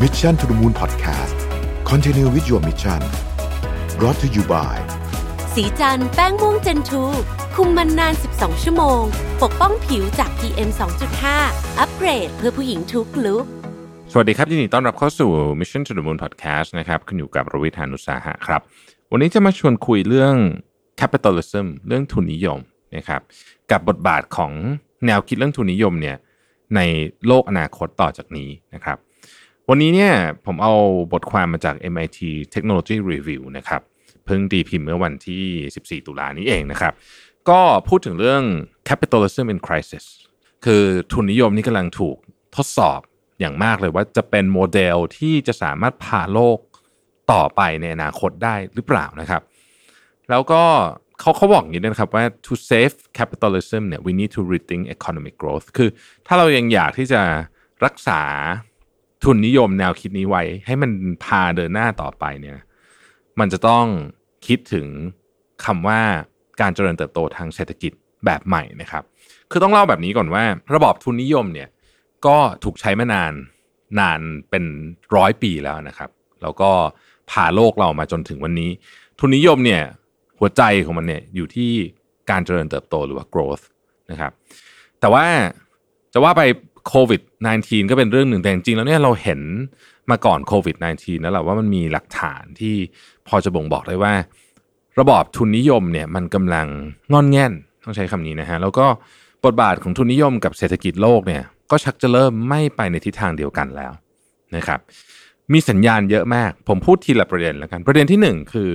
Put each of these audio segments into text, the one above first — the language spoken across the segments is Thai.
Mission to the Moon Podcast Continue with your mission brought to you by สีจันแป้งม่วงเจนทูคุมมันนาน 12 ชั่วโมง ปกป้องผิวจาก PM 2.5 อัปเกรดเพื่อผู้หญิงทุกลุกสวัสดีครับยินดีต้อนรับเข้าสู่ Mission to the Moon Podcast นะครับคุณอยู่กับรวิทานุสาหะครับ วันนี้จะมาชวนคุยเรื่อง capitalism เรื่องทุนนิยมนะครับกับบทบาทของแนวคิดเรื่องทุนนิยมเนี่ยในโลกอนาคตต่อจากนี้นะครับ วันนี้เนี่ยผมเอาบทความมาจาก MIT Technology Review นะครับเพิ่งตีพิมพ์เมื่อวันที่ 14 ตุลานี้เองนะครับ ก็พูดถึงเรื่อง capitalism in crisis คือทุนนิยมนี่กำลังถูกทดสอบอย่างมากเลยว่าจะเป็นโมเดลที่จะสามารถพาโลกต่อไปในอนาคตได้หรือเปล่านะครับ แล้วก็เขาเขาบอกอย่างนี้นะครับว่า to save capitalism เนี่ย we need to rethink economic growth คือถ้าเรายังอยากที่จะรักษา ทุนนิยมแนวคิดนี้ไว้ ให้มันพาเดินหน้าต่อไปเนี่ย มันจะต้องคิดถึงคำว่าการเจริญเติบโตทางเศรษฐกิจแบบใหม่นะครับ คือต้องเล่าแบบนี้ก่อนว่า ระบอบทุนนิยมเนี่ยก็ถูกใช้มานานนานเป็นร้อยปีแล้วนะครับ แล้วก็พาโลกเรามาจนถึงวันนี้ ทุนนิยมเนี่ยหัวใจของมันเนี่ยอยู่ที่การเจริญเติบโตหรือว่า growth นะครับ แต่ว่าจะว่าไป โควิด -19 ก็เป็นเรื่องหนึ่งแต่จริงๆแล้วเนี่ยเราเห็นมาก่อนโควิด -19 แล้วแหละว่ามันมีหลักฐานที่พอจะบ่งบอกได้ว่า ระบอบทุนนิยมเนี่ยมันกำลังงอนแง่นต้องใช้คำนี้นะฮะแล้วก็บทบาทของทุนนิยมกับเศรษฐกิจโลกเนี่ยก็ชักจะเริ่มไม่ไปในทิศทางเดียวกันแล้วนะครับ มีสัญญาณเยอะมาก ผมพูดทีละประเด็นแล้วกัน ประเด็นที่หนึ่งคือ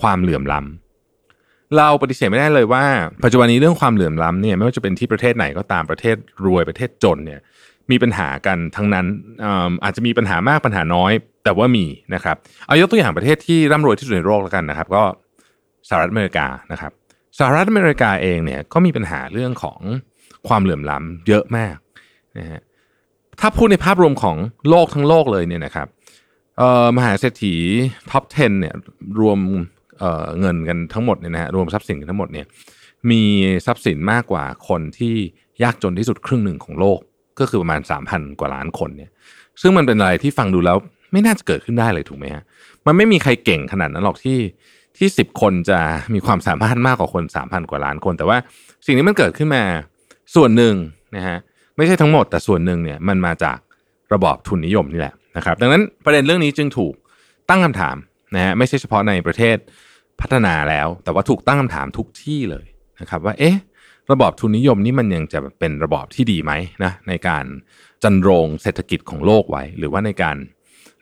ความเหลื่อมล้ำ เราปฏิเสธไม่ได้เลยว่า ปัจจุบันนี้เรื่องความเหลื่อมล้ำเนี่ยไม่ว่าจะเป็นที่ประเทศไหนก็ตามประเทศรวยประเทศจนเนี่ยมีปัญหากันทั้งนั้นอาจจะมีปัญหามากปัญหาน้อย แต่ว่ามีนะครับเอายกตัวอย่างประเทศที่ร่ำรวยที่สุดในโลกแล้วกันนะครับ ก็สหรัฐอเมริกานะครับสหรัฐอเมริกาเองเนี่ยก็มีปัญหาเรื่องของความเหลื่อมล้ำเยอะมากนะฮะถ้าพูดในภาพรวมของโลกทั้งโลกเลยเนี่ยนะครับมหาเศรษฐีท็อป 10เนี่ยรวม เเงินกันทั้งหมดเนี่ยนะฮะรวมทรัพย์สินกันทั้งหมดเนี่ยมีทรัพย์สินมากกว่าคนที่ยากจนที่สุดครึ่งหนึ่งของโลกก็คือประมาณ 3,000 กว่าล้านคนเนี่ยซึ่งมันเป็นอะไรที่ฟังดูแล้วไม่น่าจะเกิดขึ้นได้เลยถูกไหมฮะมันไม่มีใครเก่งขนาดนั้นหรอกที่ที่สิบคนจะมีความสามารถมากกว่าคน3,000กว่าล้านคน แต่ว่าสิ่งนี้มันเกิดขึ้นมาส่วนหนึ่งนะฮะไม่ใช่ทั้งหมดแต่ส่วนหนึ่งเนี่ยมันมาจากระบอบทุนนิยมนี่แหละนะครับ ดังนั้นประเด็นเรื่องนี้จึงถูกตั้งคำถามนะฮะไม่ใช่เฉพาะในประเทศ พัฒนาแล้ว แต่ว่าถูกตั้งคำถามทุกที่เลยนะครับ ว่าเอ๊ะระบอบทุนนิยมนี่มันยังจะเป็นระบอบที่ดีไหมนะในการจันโรงเศรษฐกิจของโลกไว้ หรือว่าในการ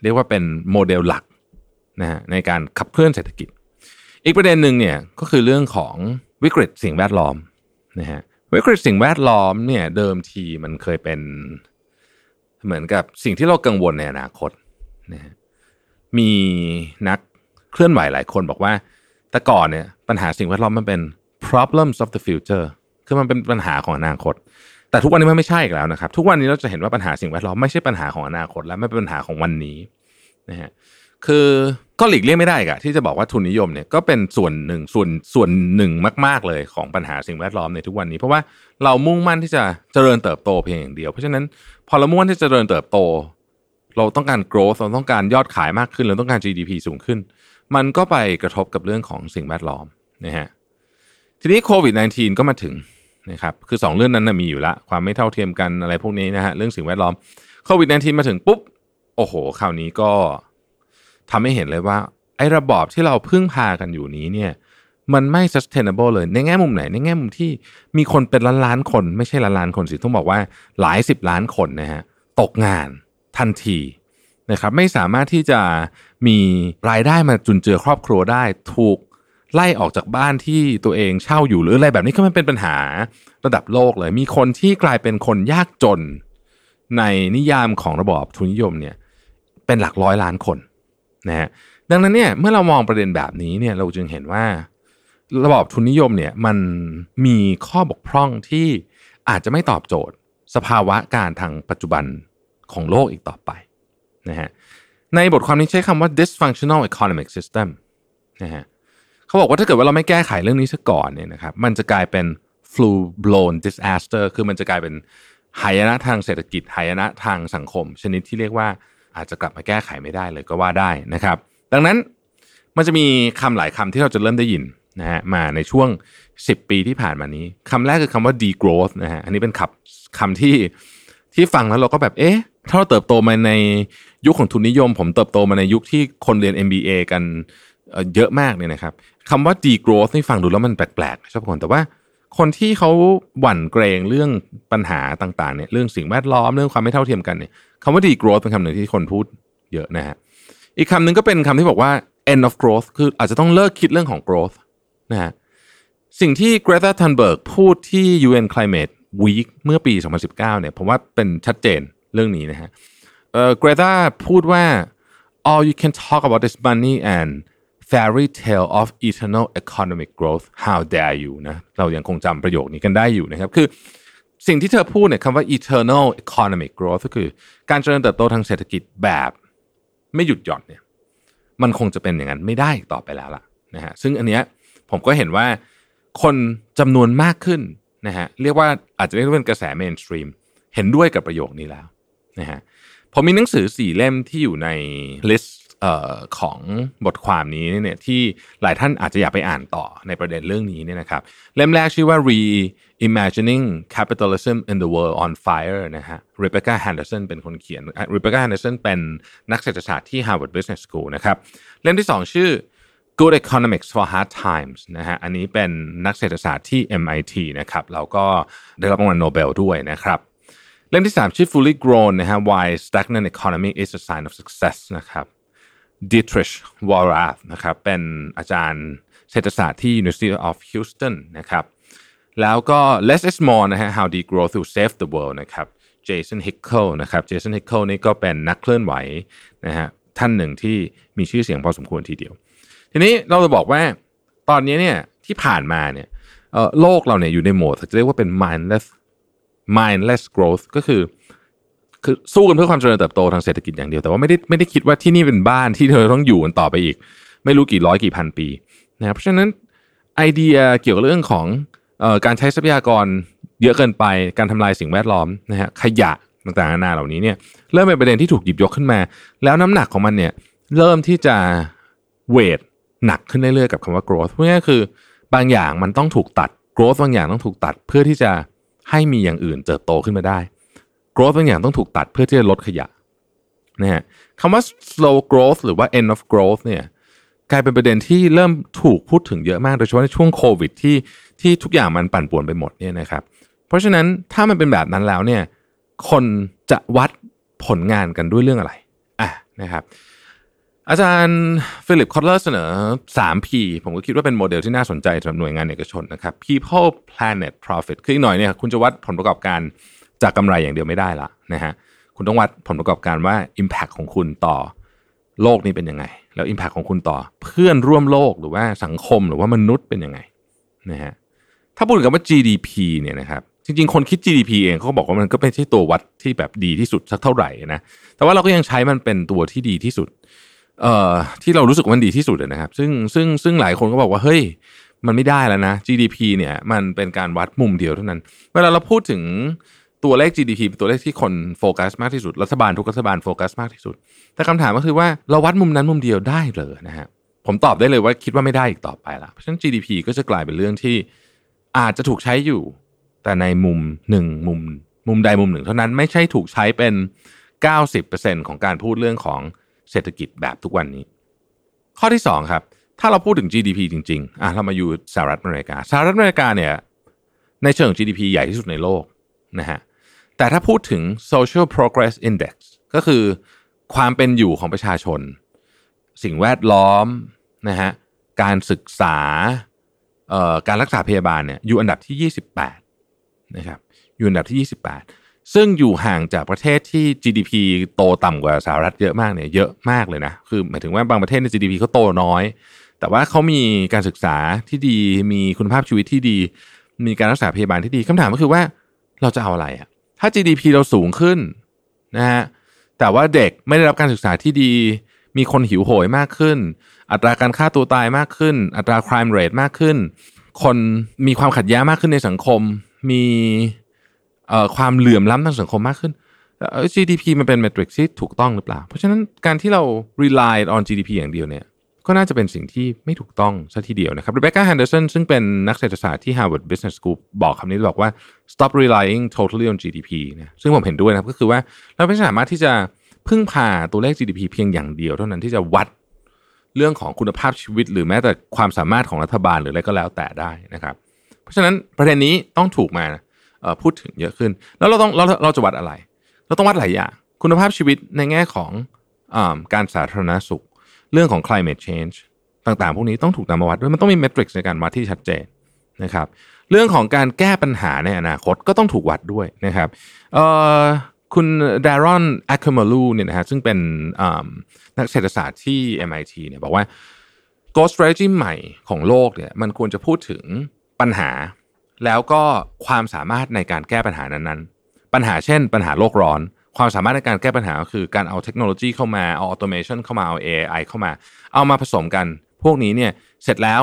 เรียกว่าเป็นโมเดลหลักนะฮะในการขับเคลื่อนเศรษฐกิจ อีกประเด็นหนึ่งเนี่ยก็คือเรื่องของวิกฤตสิ่งแวดล้อมนะฮะวิกฤตสิ่งแวดล้อมเนี่ยเดิมทีมันเคยเป็นเหมือนกับสิ่งที่เรากังวลในอนาคตนะฮะมีนักเคลื่อนไหวหลายคนบอกว่า แต่ก่อนเนี่ยปัญหาสิ่งแวดล้อมมันเป็น problems of the future คือมันเป็นปัญหาของอนาคต แต่ทุกวันนี้มันไม่ใช่อีกแล้วนะครับ ทุกวันนี้เราจะเห็นว่าปัญหาสิ่งแวดล้อมไม่ใช่ปัญหาของอนาคต และไม่เป็นปัญหาของวันนี้นะฮะคือก็หลีกเลี่ยงไม่ได้กะที่จะบอกว่าทุนนิยมเนี่ยก็เป็นส่วนหนึ่งส่วนส่วนหนึ่งมาก ๆเลยของปัญหาสิ่งแวดล้อมในทุกวันนี้ เพราะว่าเรามุ่งมั่นที่จะเจริญเติบโตเพียงอย่างเดียว เพราะฉะนั้นพอเรามุ่งมั่นที่จะเจริญเติบโต เราต้องการ growth เราต้องการยอดขายมากขึ้นเราต้องการ GDP สูงขึ้น มันก็ไปกระทบกับเรื่องของสิ่งแวดล้อมนะฮะทีนี้โควิด -19 ก็มาถึงนะครับคือ 2 เรื่องนั้นนะมีอยู่ละความไม่เท่าเทียมกันอะไรพวกนี้นะฮะเรื่องสิ่งแวดล้อมโควิด -19 มาถึงปุ๊บ โอ้โห คราวนี้ก็ทำให้เห็นเลยว่า ไอ้ระบอบที่เราพึ่งพากันอยู่นี้เนี่ยมันไม่ sustainable เลย ในแง่มุมไหน ในแง่มุมที่มีคนเป็นล้านล้านคน ไม่ใช่ล้านล้านคนสิ ต้องบอกว่าหลายสิบล้านคนนะฮะตกงานทันที นะครับไม่สามารถที่จะมีรายได้มาจุนเจือครอบครัวได้ ถูกไล่ออกจากบ้านที่ตัวเองเช่าอยู่หรืออะไรแบบนี้ก็มันเป็นปัญหาระดับโลกเลย มีคนที่กลายเป็นคนยากจน ในนิยามของระบอบทุนนิยมเนี่ยเป็นหลักร้อยล้านคนนะฮะดังนั้นเนี่ยเมื่อเรามองประเด็นแบบนี้เนี่ยเราจึงเห็นว่า ระบอบทุนนิยมเนี่ยมันมีข้อบกพร่องที่อาจจะไม่ตอบโจทย์ สภาวะการทางปัจจุบันของโลกอีกต่อไป นะฮะในบทความนี้ใช้คำว่า dysfunctional economic system นะฮะเขาบอกว่าถ้าเกิดว่าเราไม่แก้ไขเรื่องนี้ซะก่อนเนี่ยนะครับมันจะกลายเป็น full blown disaster คือมันจะกลายเป็นหายนะทางเศรษฐกิจหายนะทางสังคม ชนิดที่เรียกว่าอาจจะกลับมาแก้ไขไม่ได้เลยก็ว่าได้นะครับ ดังนั้นมันจะมีคำหลายคำที่เราจะเริ่มได้ยินนะฮะมาในช่วง 10 ปีที่ผ่านมานี้คำแรกคือคำว่า degrowth นะฮะอันนี้เป็นคำคำที่ที่ฟังแล้วเราก็แบบเอ๊ะถ้าเราเติบโตมาใน ยุคของทุนนิยม ผมเติบโตมาในยุคที่คนเรียน MBA กันเยอะมากเนี่ยนะครับคำว่า degrowth นี่ฟังดูแล้วมันแปลกๆชอบคนแต่ว่าคนที่เขาหวั่นเกรงเรื่องปัญหาต่างๆเนี่ยเรื่องสิ่งแวดล้อมเรื่องความไม่เท่าเทียมกันเนี่ยคำว่า degrowth เป็นคำหนึ่งที่คนพูดเยอะนะฮะอีกคำหนึ่งก็เป็นคำที่บอกว่า end of growth คืออาจจะต้องเลิกคิดเรื่องของ growth นะฮะสิ่งที่ Greta Thunberg พูดที่ UN Climate Week เมื่อปี 2019เนี่ยผมว่าเป็นชัดเจนเรื่องนี้นะฮะ เออ Greta พูดว่า all you can talk about is money and fairy tale of eternal economic growth how dare you นะเรายังคงจำประโยคนี้กันได้อยู่นะครับ คือสิ่งที่เธอพูดเนี่ยคำว่า eternal economic growth ก็คือการเจริญเติบโตทางเศรษฐกิจแบบไม่หยุดหย่อนเนี่ยมันคงจะเป็นอย่างนั้นไม่ได้ต่อไปแล้วล่ะนะฮะซึ่งอันเนี้ยผมก็เห็นว่าคนจำนวนมากขึ้นนะฮะเรียกว่าอาจจะเรียกว่าเป็นกระแส mainstream เห็นด้วยกับประโยคนี้แล้วนะฮะ ผมมีหนังสือสี่เล่มที่อยู่ใน list ของบทความนี้เนี่ยที่หลายท่านอาจจะอยากไปอ่านต่อในประเด็นเรื่องนี้เนี่ยนะครับ เล่มแรกชื่อว่า Reimagining Capitalism in the World on Fire นะฮะ Rebecca Henderson เป็นคนเขียน Rebecca Henderson เป็นนักเศรษฐศาสตร์ที่ Harvard Business School นะครับ เล่มที่สองชื่อ Good Economics for Hard Times นะฮะ อันนี้เป็นนักเศรษฐศาสตร์ที่ MIT นะครับ แล้วก็ได้รับรางวัลโนเบลด้วยนะครับ เล่มที่ 3 ชื่อ Fully Grown นะฮะ Why Stagnant Economy is a Sign of Success นะครับ Dietrich w a r a t นะครับเป็นอาจารย์เศรษฐศาสตร์ที่ University of Houston นะครับแล้วก็ Less is More นะฮะ How Degrowth Will Save the World นะครับ Jason Hickel นะครับ Jason Hickel นี่ก็เป็นนักเคลื่อนไหวนะฮะท่านหนึ่งที่มีชื่อเสียงพอสมควรทีเดียว ทีนี้เราจะบอกว่าตอนนี้เนี่ยที่ผ่านมาเนี่ยโลกเราเนี่ยอยู่ในโหมดจะเรียกว่าเป็น mindless mindless growth ก็คือคือสู้กันเพื่อความเจริญเติบโตทางเศรษฐกิจอย่างเดียวแต่ว่าไม่ได้ไม่ได้คิดว่าที่นี่เป็นบ้านที่เธอต้องอยู่กันต่อไปอีก ไม่รู้กี่ร้อยกี่พันปีนะครับเพราะฉะนั้นไอเดียเกี่ยวกับเรื่องของออการใช้ทรัพยากรเยอะเกินไปการทำลายสิ่งแวดล้อมนะฮะขยะต่างๆนานาเหล่านี้เนี่ยเริ่มเป็นประเด็นที่ถูกหยิบยกขึ้นมา แล้วน้ำหนักของมันเนี่ยเริ่มที่จะเวทหนักขึ้นเรื่อยๆกับคำว่า growth เพราะงั้นคือบางอย่างมันต้องถูกตัด growth บางอย่างต้องถูกตัดเพื่อที่จะ ให้มีอย่างอื่นเติบโตขึ้นมาได้ growth บางอย่างต้องถูกตัดเพื่อที่จะลดขยะนะฮะคำว่า slow growth หรือว่า end of growth เนี่ยกลายเป็นประเด็นที่เริ่มถูกพูดถึงเยอะมาก โดยเฉพาะในช่วงโควิดที่ที่ทุกอย่างมันปั่นป่วนไปหมดเนี่ยนะครับ เพราะฉะนั้นถ้ามันเป็นแบบนั้นแล้วเนี่ยคนจะวัดผลงานกันด้วยเรื่องอะไรอะนะครับ อาจารย์ Philip Kotler เสนอ 3P ผมก็คิดว่าเป็นโมเดลที่น่าสนใจสำหรับหน่วยงานเอกชนนะครับ People Planet Profit คืออีกหน่อยเนี่ยคุณจะวัดผลประกอบการจากกำไรอย่างเดียวไม่ได้ละนะฮะคุณต้องวัดผลประกอบการว่า Impact ของคุณต่อโลกนี้เป็นยังไง แล้ว Impact ของคุณต่อเพื่อนร่วมโลกหรือว่าสังคมหรือว่ามนุษย์เป็นยังไงนะฮะถ้าพูดถึงคำว่า GDP เนี่ยนะครับจริงๆ คนคิด GDP เองเขาบอกว่ามันก็ไม่ใช่ตัววัดที่แบบดีที่สุดสักเท่าไหร่นะแต่ว่าเราก็ยังใช้มันเป็นตัวที่ดีที่สุด เอ่อที่เรารู้สึกว่ามันดีที่สุดนะครับ ซึ่งซึ่งซึ่งหลายคนก็บอกว่าเฮ้ยมันไม่ได้แล้วนะ GDP เนี่ยมันเป็นการวัดมุมเดียวเท่านั้น เวลาเราพูดถึงตัวเลข GDP เป็นตัวเลขที่คนโฟกัสมากที่สุด รัฐบาลทุกรัฐบาลโฟกัสมากที่สุด แต่คำถามก็คือว่าเราวัดมุมนั้นมุมเดียวได้เลยนะฮะผมตอบได้เลยว่าคิดว่าไม่ได้อีกต่อไปละเพราะฉะนั้น GDP ก็จะกลายเป็นเรื่องที่อาจจะถูกใช้อยู่ แต่ในมุมหนึ่งมุม มุมใดมุมหนึ่ง เท่านั้นไม่ใช่ถูกใช้เป็น 90%ของการพูดเรื่องของ เศรษฐกิจแบบทุกวันนี้ ข้อที่2ครับถ้าเราพูดถึง GDP จริงๆอะเรามาอยู่สหรัฐอเมริกาสหรัฐอเมริกาเนี่ยในเชิง GDP ใหญ่ที่สุดในโลกนะฮะแต่ถ้าพูดถึง social progress index ก็คือความเป็นอยู่ของประชาชน สิ่งแวดล้อมนะฮะการศึกษาการรักษาพยาบาลเนี่ยอยู่อันดับที่ 28นะครับอยู่อันดับที่ 28 ซึ่งอยู่ห่างจากประเทศที่ GDP โตต่ำกว่าสหรัฐเยอะมากเนี่ยเยอะมากเลยนะ คือหมายถึงว่าบางประเทศใน GDP เขาโตน้อย แต่ว่าเขามีการศึกษาที่ดี มีคุณภาพชีวิตที่ดี มีการรักษาพยาบาลที่ดีคำถามก็คือว่าเราจะเอาอะไรอะถ้า GDP เราสูงขึ้นนะฮะ แต่ว่าเด็กไม่ได้รับการศึกษาที่ดี มีคนหิวโหยมากขึ้น อัตราการฆ่าตัวตายมากขึ้น อัตรา crime rate มากขึ้น คนมีความขัดแย้งมากขึ้นในสังคม มี ความเหลื่อมล้ำทางสังคมมากขึ้น GDP มันเป็นเมทริกที่ถูกต้องหรือเปล่า เพราะฉะนั้นการที่เรา rely on GDP อย่างเดียวเนี่ยก็น่าจะเป็นสิ่งที่ไม่ถูกต้องซะทีเดียวนะครับ Rebecca Henderson ซึ่งเป็นนักเศรษฐศาสตร์ที่ Harvard Business School บอกคำนี้บอกว่า stop relying totally on GDP นะซึ่งผมเห็นด้วยนะครับ ก็คือว่าเราไม่สามารถที่จะพึ่งพาตัวเลข GDP เพียงอย่างเดียว เท่านั้นที่จะวัดเรื่องของคุณภาพชีวิต หรือแม้แต่ความสามารถของรัฐบาลหรืออะไรก็แล้วแต่ได้นะครับ เพราะฉะนั้นประเด็นนี้ต้องถูกมาเอ่อ พูดถึงเยอะขึ้น แล้วเราต้องเราเราจะวัดอะไร เราต้องวัดหลายอย่างคุณภาพชีวิตในแง่ของอการสาธารณสุข เรื่องของ climate change ต่างๆ พวกนี้ต้องถูกนำมาวัดด้วยมันต้องมีเมทริกซ์ในการวัดที่ชัดเจนนะครับเรื่องของการแก้ปัญหาในอนาคตก็ต้องถูกวัดด้วยนะครับคุณดารอนแอคเคมาลูเนี่ยนะฮะซึ่งเป็นนักเศรษฐศาสตร์ที่ MIT เนี่ยบอกว่า Growth Strategy ใหม่ของโลกเนี่ยมันควรจะพูดถึงปัญหา แล้วก็ความสามารถในการแก้ปัญหานั้นๆ ปัญหาเช่น ปัญหาโลกร้อน ความสามารถในการแก้ปัญหาก็คือการเอาเทคโนโลยีเข้ามา เอาออโตเมชันเข้ามา เอา AI เข้ามา เอามาผสมกัน พวกนี้เนี่ยเสร็จแล้ว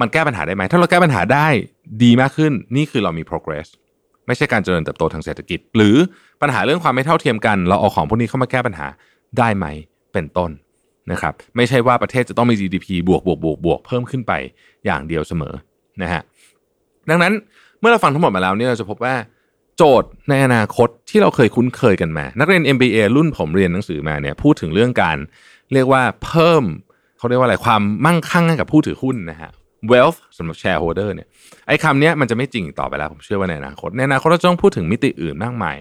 มันแก้ปัญหาได้ไหม ถ้าเราแก้ปัญหาได้ดีมากขึ้น นี่คือเรามี progress ไม่ใช่การเจริญเติบโตทางเศรษฐกิจ หรือปัญหาเรื่องความไม่เท่าเทียมกัน เราเอาของพวกนี้เข้ามาแก้ปัญหาได้ไหม เป็นต้นนะครับ ไม่ใช่ว่าประเทศจะต้องมี GDP บวกบวกบวกบวกเพิ่มขึ้นไปอย่างเดียวเสมอนะฮะ ดังนั้นเมื่อเราฟังทั้งหมดมาแล้วเนี่ยเราจะพบว่าโจทย์ในอนาคตที่เราเคยคุ้นเคยกันมา นักเรียน MBA รุ่นผมเรียนหนังสือมาเนี่ยพูดถึงเรื่องการเรียกว่าเพิ่มเขาเรียกว่าอะไรความมั่งคั่งให้กับผู้ถือหุ้นนะฮะ wealth สำหรับ shareholder เนี่ยไอ้คำนี้มันจะไม่จริงต่อไปแล้ว ผมเชื่อว่าในอนาคต ในอนาคตเราจะต้องพูดถึงมิติอื่นมากมาย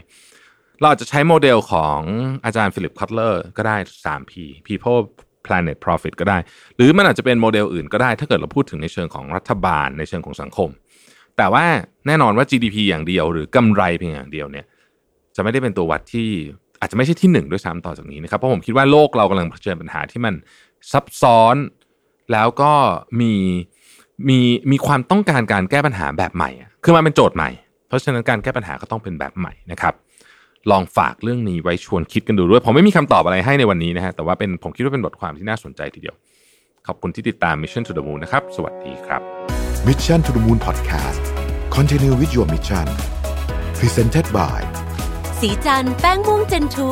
เราอาจจะใช้โมเดลของอาจารย์ Philip Kotler ก็ได้ 3P people planet profit ก็ได้ หรือมันอาจจะเป็นโมเดลอื่นก็ได้ ถ้าเกิดเราพูดถึงในเชิงของรัฐบาลในเชิงของสังคม แต่ว่าแน่นอนว่า GDP อย่างเดียว หรือกำไรเพียงอย่างเดียวเนี่ยจะไม่ได้เป็นตัววัดที่อาจจะไม่ใช่ที่หนึ่งด้วยซ้ำต่อจากนี้นะครับเพราะผมคิดว่าโลกเรากำลังเผชิญปัญหาที่มันซับซ้อน แล้วก็มีมีมีความต้องการการแก้ปัญหาแบบใหม่ คือมันเป็นโจทย์ใหม่ เพราะฉะนั้นการแก้ปัญหาก็ต้องเป็นแบบใหม่นะครับ ลองฝากเรื่องนี้ไว้ชวนคิดกันดูด้วยผมไม่มีคำตอบอะไรให้ในวันนี้นะฮะแต่ว่าเป็นผมคิดว่าเป็นบทความที่น่าสนใจทีเดียว ขอบคุณที่ติดตาม Mission to the Moon นะครับ สวัสดีครับ Mission to the Moon Podcast Continue with your mission Presented by สีจันแป้งม่วงเจนทู